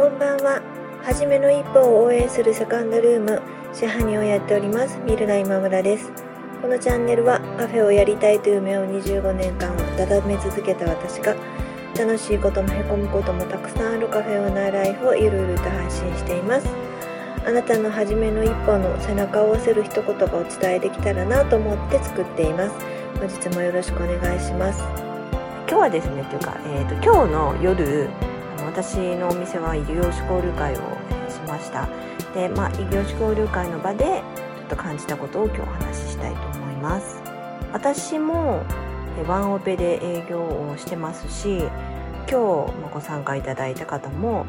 こんばんは。はじめの一歩を応援するセカンドルーム、支配人をやっております、ミルナ今村です。このチャンネルはカフェをやりたいという夢を25年間温め続けた私が、楽しいこともへこむこともたくさんあるカフェオーナーライフをゆるゆると配信しています。あなたの初めの一歩の背中を押せる一言がお伝えできたらなと思って作っています。本日もよろしくお願いします。今日はですね、というか、えーと今日の夜、私のお店は異業種交流会をしましたで、まあ、異業種交流会の場でちょっと感じたことを今日お話ししたいと思います私もワンオペで営業をしてますし今日ご参加いただいた方も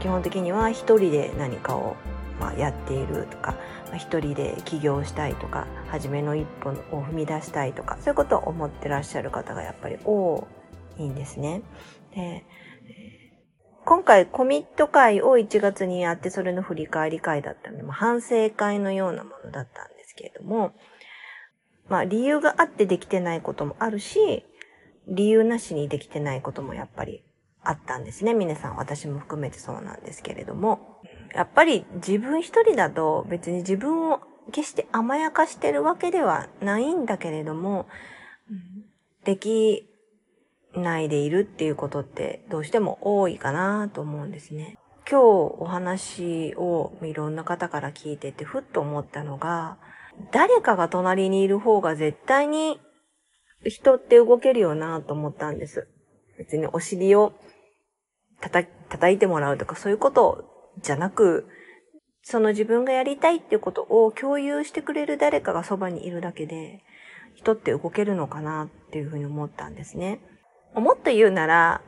基本的には一人で何かをまあ、やっているとか、まあ、一人で起業したいとか初めの一歩を踏み出したいとかそういうことを思ってらっしゃる方がやっぱり多いんですね。で今回コミット会を1月にやって、それの振り返り会だったので、反省会のようなものだったんですけれども、まあ理由があってできてないこともあるし、理由なしにできてないこともやっぱりあったんですね。皆さん、私も含めてそうなんですけれども。やっぱり自分一人だと別に自分を決して甘やかしてるわけではないんだけれども、できないでいるっていうことってどうしても多いかなと思うんですね。今日お話をいろんな方から聞いててふっと思ったのが、誰かが隣にいる方が絶対に人って動けるよなと思ったんです。別にお尻を叩叩いてもらうとかそういうことじゃなく、その自分がやりたいっていうことを共有してくれる誰かがそばにいるだけで、人って動けるのかなっていうふうに思ったんですね。もっと言うなら、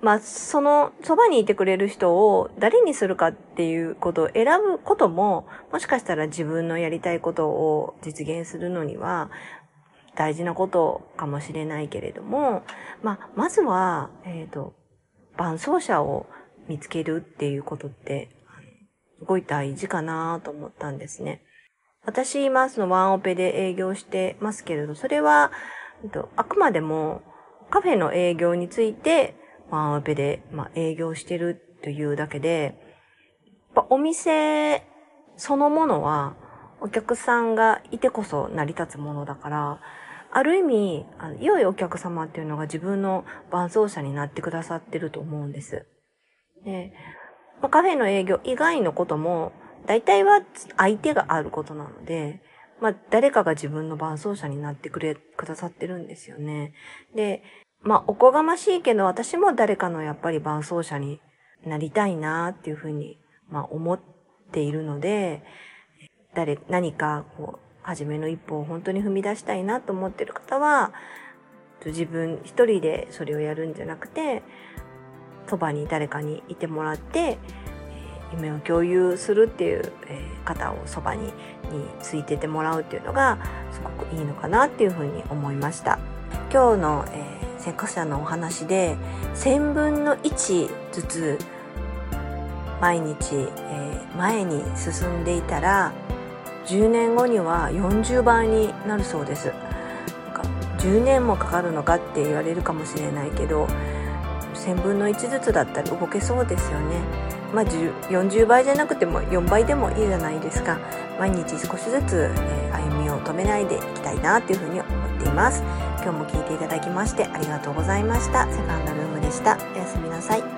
まあ、その、そばにいてくれる人を誰にするかっていうことを選ぶことも、もしかしたら自分のやりたいことを実現するのには、大事なことかもしれないけれども、まあ、まずは、えっ、ー、と、伴走者を見つけるっていうことって、すごい大事かなと思ったんですね。私、今、そのワンオペで営業してますけれど、それは、あくまでもカフェの営業について、ワンオペで、まあ、営業してるというだけで、やっぱお店そのものはお客さんがいてこそ成り立つものだから、ある意味、あの良いお客様っていうのが自分の伴走者になってくださってると思うんです。で、まあ、カフェの営業以外のことも、大体は相手があることなので、まあ、誰かが自分の伴走者になってくれ、くださってるんですよね。で、まあ、おこがましいけど、私も誰かのやっぱり伴走者になりたいなっていうふうに、まあ、思っているので、誰、何か、こう、初めの一歩を本当に踏み出したいなと思ってる方は、自分一人でそれをやるんじゃなくて、そばに誰かにいてもらって、夢を共有するっていう、え方をそばにについててもらうっていうのがすごくいいのかなっていうふうに思いました。今日の、えー、先駆者のお話で1000分の1ずつ毎日、えー、前に進んでいたら10年後には40倍になるそうです。なんか10年もかかるのかって言われるかもしれないけど1000分の1ずつだったら動けそうですよね。まあ、40倍じゃなくても4倍でもいいじゃないですか。毎日少しずつ、え、歩みを止めないでいきたいなというふうに思っています。今日も聴いていただきましてありがとうございました。セカンドルームでした。おやすみなさい。